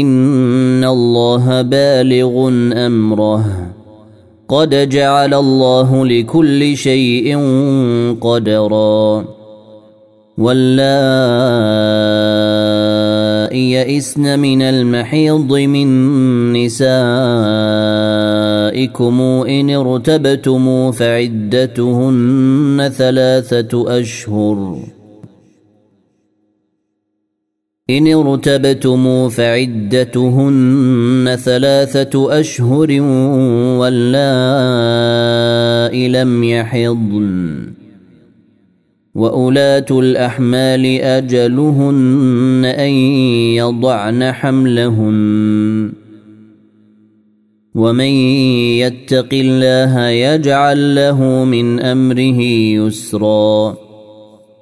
ان الله بالغ امره قد جعل الله لكل شيء قدرا. واللائي يئسن من المحيض من نسائكم ان ارتبتم فعدتهن ثلاثة اشهر. إن ارتبتم فعدتهن ثلاثة أشهر واللائي لم يحضن. وأولاة الأحمال أجلهن أن يضعن حملهن. ومن يتق الله يجعل له من أمره يسرًا.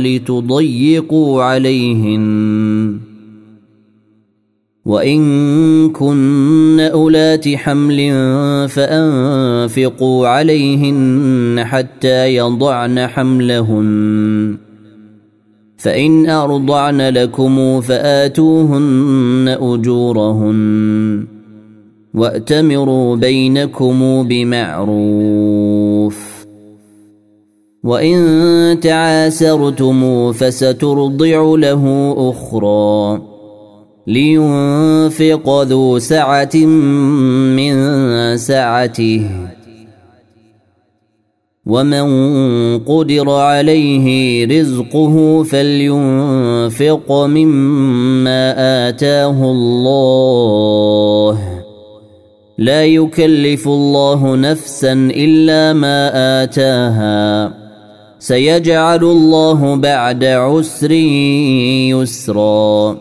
لتضيقوا عليهن. وإن كن أولات حمل فأنفقوا عليهن حتى يضعن حملهن. فإن أرضعن لكم فآتوهن أجورهن. وأتمروا بينكم بمعروف. وإن تعاسرتم فسترضع له أخرى لينفق ذو سعة من سعته. ومن قدر عليه رزقه فلينفق مما آتاه الله. لا يكلف الله نفسا إلا ما آتاها. سيجعل الله بعد عسر يسرا.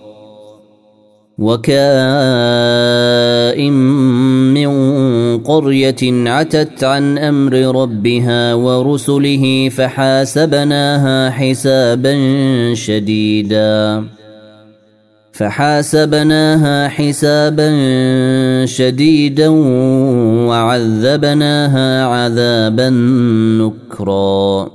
وكائن من قرية عتت عن أمر ربها ورسله فحاسبناها حسابا شديدا. فحاسبناها حسابا شديدا وعذبناها عذابا نكرا.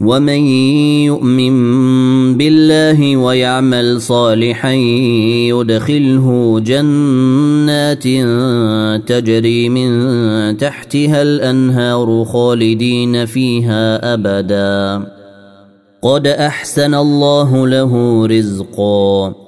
ومن يؤمن بالله ويعمل صالحا يدخله جنات تجري من تحتها الانهار خالدين فيها ابدا قد احسن الله له رزقا